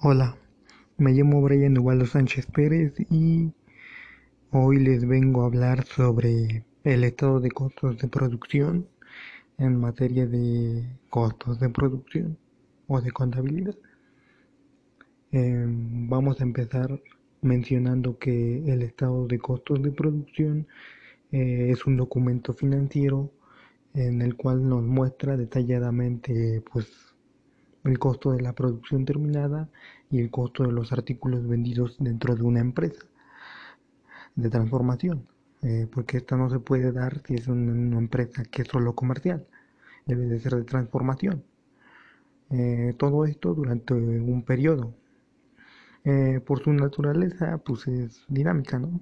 Hola, me llamo Brian Ubaldo Sánchez Pérez y hoy les vengo a hablar sobre el estado de costos de producción en materia de costos de producción o de contabilidad. Em, vamos a empezar mencionando que el estado de costos de producción eh, es un documento financiero en el cual nos muestra detalladamente pues el costo de la producción terminada y el costo de los artículos vendidos dentro de una empresa de transformación, eh, porque esta no se puede dar si es una, empresa que es solo comercial, debe de ser de transformación. Eh, todo esto durante un periodo. Eh, por su naturaleza, pues es dinámica, ¿no?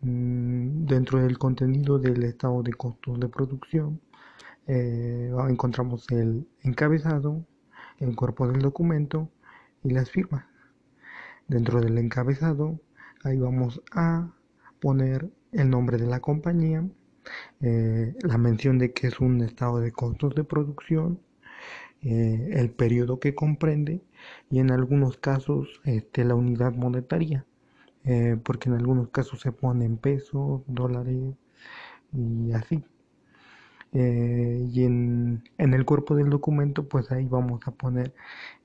Mm, dentro del contenido del estado de costos de producción, encontramos el encabezado, el cuerpo del documento y las firmas. Dentro del encabezado, ahí vamos a poner el nombre de la compañía, eh, la mención de que es un estado de costos de producción, eh, el periodo que comprende y en algunos casos este, la unidad monetaria, eh, porque en algunos casos se ponen pesos, dólares y así. Eh, y en, el cuerpo del documento pues ahí vamos a poner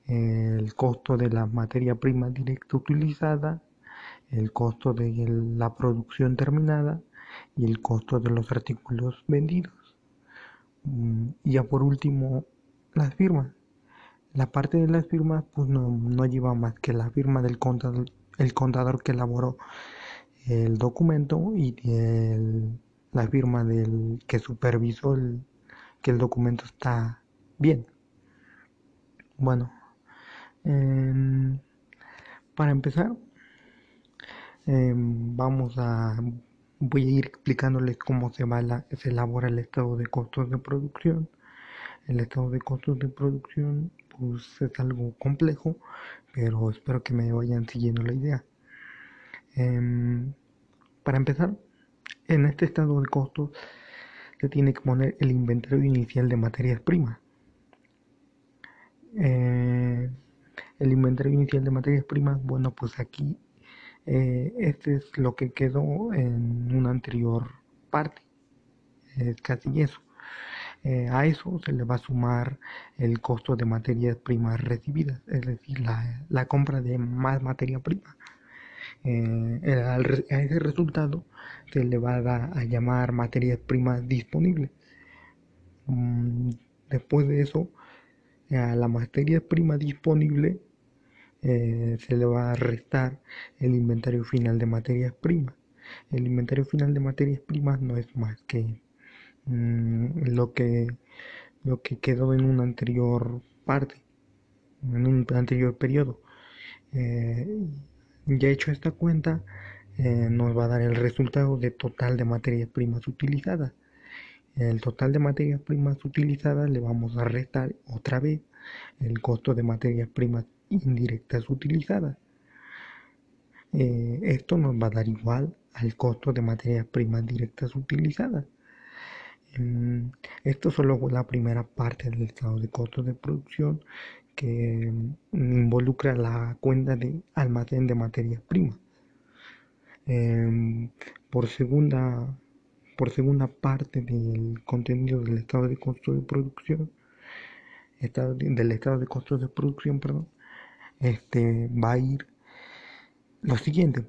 el costo de la materia prima directa utilizada, el costo de la producción terminada y el costo de los artículos vendidos. Mm, y ya por último, las firmas. La parte de las firmas pues no, no lleva más que la firma del contador, el contador que elaboró el documento y el la firma del que supervisó que el documento está bien. Bueno, para empezar, em, vamos a voy a ir explicándoles cómo se va la, se elabora el estado de costos de producción. El estado de costos de producción pues es algo complejo, pero espero que me vayan siguiendo la idea. Em, para empezar, en este estado de costos se tiene que poner el inventario inicial de materias primas. Eh, el inventario inicial de materias primas, bueno, pues aquí eh, este es lo que quedó en una anterior parte. Es casi eso. Eh, a eso se le va a sumar el costo de materias primas recibidas, es decir, la, la compra de más materia prima. Eh, a ese resultado se le va a, llamar materias primas disponibles. Mm, después de eso, a la materia prima disponible eh, se le va a restar el inventario final de materias primas. El inventario final de materias primas no es más que mm, lo que lo que quedó en una anterior parte, en un anterior periodo. Eh, ya hecho esta cuenta, eh, nos va a dar el resultado de total de materias primas utilizadas. El total de materias primas utilizadas le vamos a restar otra vez el costo de materias primas indirectas utilizadas. Eh, esto nos va a dar igual al costo de materias primas directas utilizadas. Mm, esto solo fue la primera parte del estado de costos de producción que involucra la cuenta de almacén de materias primas. Em, por segunda por segunda parte del contenido del estado de costo de producción estado del estado de costos de producción perdón este va a ir lo siguiente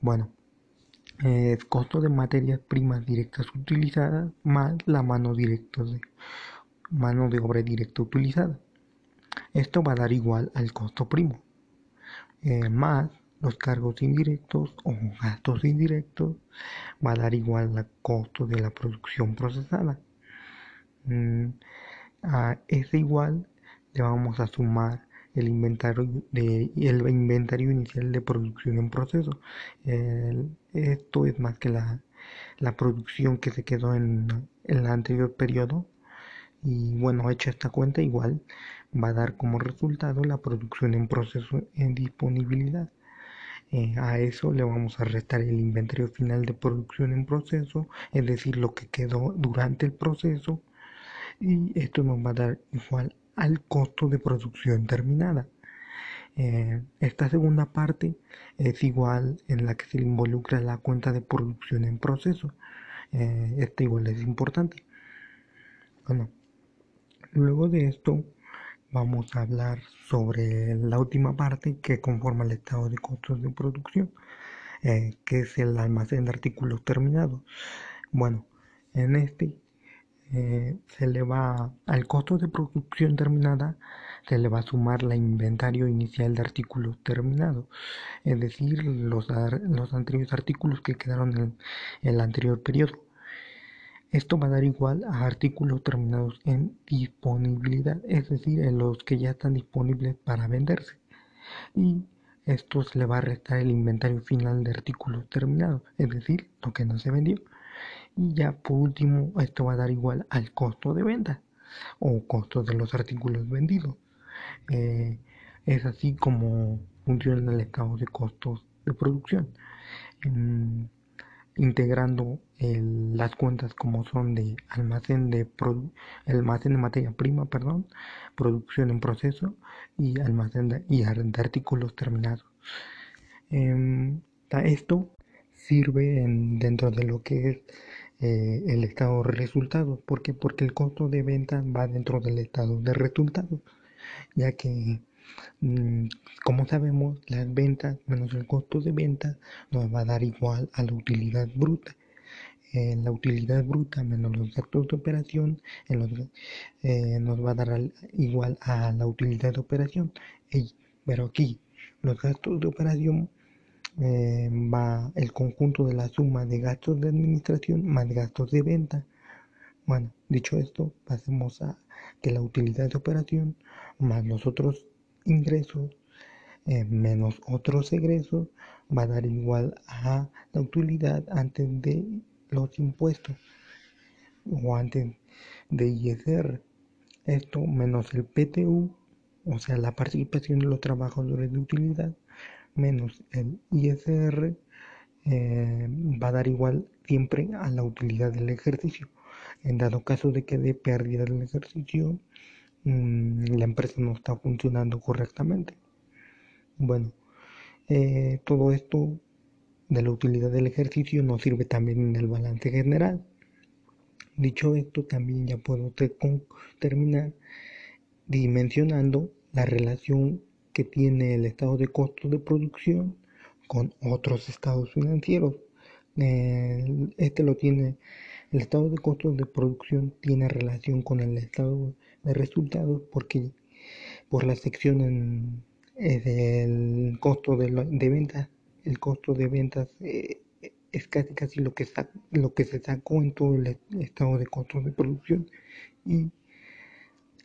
bueno el costo de materias primas directas utilizadas más la mano directa de mano de obra directa utilizada esto va a dar igual al costo primo, eh, más los cargos indirectos o gastos indirectos va a dar igual al costo de la producción procesada. Mm, a ese igual le vamos a sumar el inventario de el inventario inicial de producción en proceso. esto es más que la, producción que se quedó en el anterior periodo. Y bueno hecha esta cuenta igual va a dar como resultado la producción en proceso en disponibilidad. Eh, a eso le vamos a restar el inventario final de producción en proceso es decir lo que quedó durante el proceso. Y esto nos va a dar igual al costo de producción terminada Eh, esta segunda parte es igual en la que se involucra la cuenta de producción en proceso. Eh, esta igual es importante. Bueno, luego de esto vamos a hablar sobre la última parte que conforma el estado de costos de producción, eh, que es el almacén de artículos terminados. Bueno, en este eh, se le va al costo de producción terminada, se le va a sumar la inventario inicial de artículos terminados, es decir, los, los anteriores artículos que quedaron en el anterior periodo. Esto va a dar igual a artículos terminados en disponibilidad, es decir, en los que ya están disponibles para venderse. Y esto se le va a restar el inventario final de artículos terminados, es decir, lo que no se vendió. Y ya por último, esto va a dar igual al costo de venta o costo de los artículos vendidos. Eh, es así como funciona el estado de costos de producción integrando las cuentas como son de almacén de almacén de materia prima, perdón, producción en proceso y almacén de, y artículos terminados. Em, esto sirve dentro de lo que es eh, el estado de resultados. ¿Por Porque el costo de venta va dentro del estado de resultados, ya que Mm, como sabemos, las ventas menos el costo de venta nos va a dar igual a la utilidad bruta. la utilidad bruta menos los gastos de operación eh, nos va a dar igual a la utilidad de operación. pero aquí los gastos de operación eh, va el conjunto de la suma de gastos de administración más gastos de venta. Bueno, dicho esto, pasemos a que la utilidad de operación más los otros ingresos eh, menos otros egresos va a dar igual a la utilidad antes de los impuestos o antes de ISR. Esto menos el PTU, o sea, la participación de los trabajadores de utilidad, menos el ISR, eh, va a dar igual siempre a la utilidad del ejercicio. En dado caso de que dé pérdida del ejercicio, Mm, la empresa no está funcionando correctamente. Bueno, eh, todo esto de la utilidad del ejercicio nos sirve también en el balance general. Dicho esto, también ya puedo terminar dimensionando la relación que tiene el estado de costos de producción con otros estados financieros. este lo tiene, el estado de costos de producción tiene relación con el estado de resultados porque por la sección eh, del costo de, de ventas el costo de ventas eh, es casi casi lo que lo que se sacó en todo el estado de costos de producción y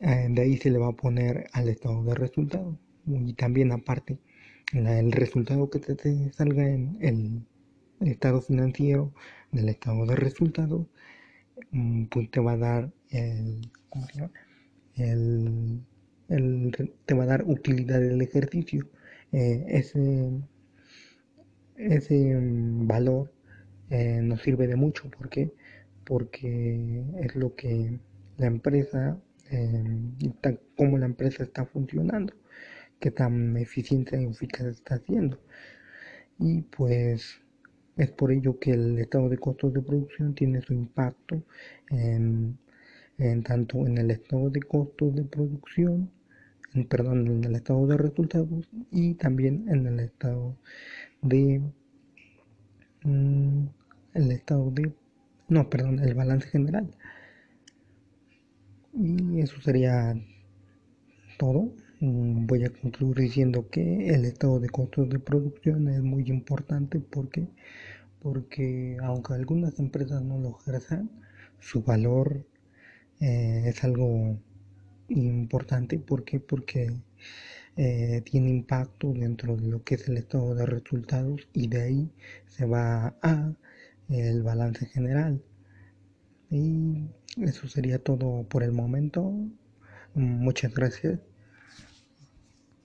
eh, de ahí se le va a poner al estado de resultados y también aparte el resultado que te, salga en el, estado financiero del estado de resultados mm, pues te va a dar el el, te va a dar utilidad del ejercicio. Eh, ese, ese mm, valor eh, nos sirve de mucho. ¿Por Porque es lo que la empresa, eh, cómo la empresa está funcionando, qué tan eficiente y eficaz está haciendo. Y pues es por ello que el estado de costos de producción tiene su impacto en en tanto en el estado de costos de producción, en, perdón, en el estado de resultados y también en el estado de mm, el estado de no, perdón, el balance general. Y eso sería todo. Mm, voy a concluir diciendo que el estado de costos de producción es muy importante. Porque porque aunque algunas empresas no lo ejerzan, su valor eh, es algo importante. Porque porque eh, tiene impacto dentro de lo que es el estado de resultados y de ahí se va a el balance general. Y eso sería todo por el momento. Muchas gracias